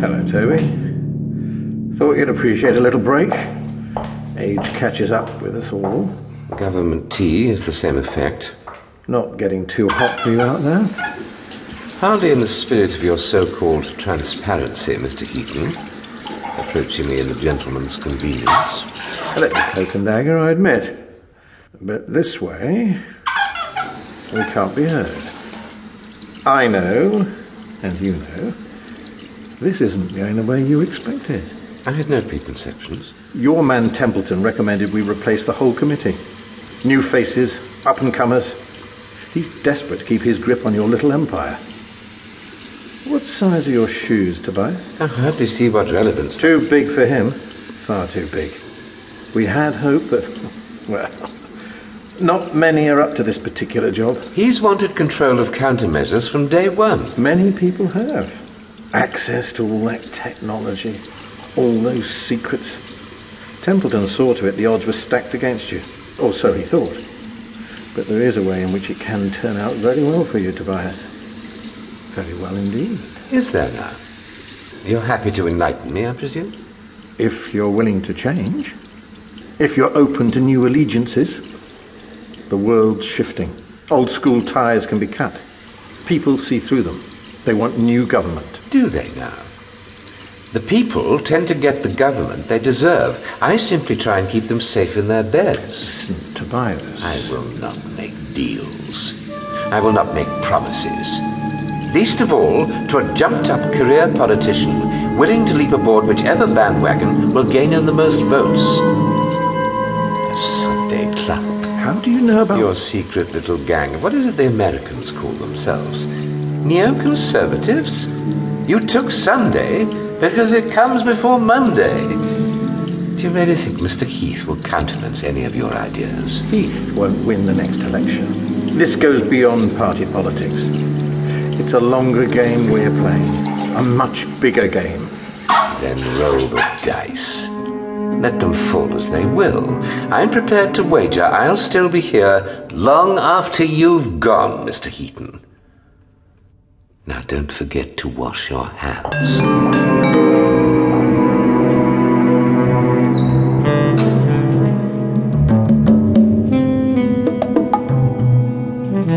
Hello, Toby. Thought you'd appreciate a little break. Age catches up with us all. Government tea is the same effect. Not getting too hot for you out there? Hardly in the spirit of your so-called transparency, Mr. Heaton. Approaching me in a gentleman's convenience. A little cloak and dagger, I admit. But this way, we can't be heard. I know, and you know, this isn't going the way you expected. I had no preconceptions. Your man Templeton recommended we replace the whole committee. New faces, up and comers. He's desperate to keep his grip on your little empire. What size are your shoes, Tobias? I hardly see what relevance. Too big for him. Far too big. We had hope, but, well, not many are up to this particular job. He's wanted control of countermeasures from day one. Many people have. Access to all that technology, all those secrets. Templeton saw to it the odds were stacked against you. Or so he thought. But there is a way in which it can turn out very well for you, Tobias. Very well indeed. Is there now? You're happy to enlighten me, I presume? If you're willing to change. If you're open to new allegiances. The world's shifting. Old school ties can be cut. People see through them. They want new government. Do they now? The people tend to get the government they deserve. I simply try and keep them safe in their beds. Listen, Tobias. I will not make deals. I will not make promises. Least of all to a jumped up career politician willing to leap aboard whichever bandwagon will gain him the most votes. The Sunday Club. How do you know about Your secret little gang. What is it the Americans call themselves? Neoconservatives? You took Sunday because it comes before Monday. Do you really think Mr. Heath will countenance any of your ideas? Heath won't win the next election. This goes beyond party politics. It's a longer game we're playing. A much bigger game. Then roll the dice. Let them fall as they will. I'm prepared to wager I'll still be here long after you've gone, Mr. Heaton. Now don't forget to wash your hands.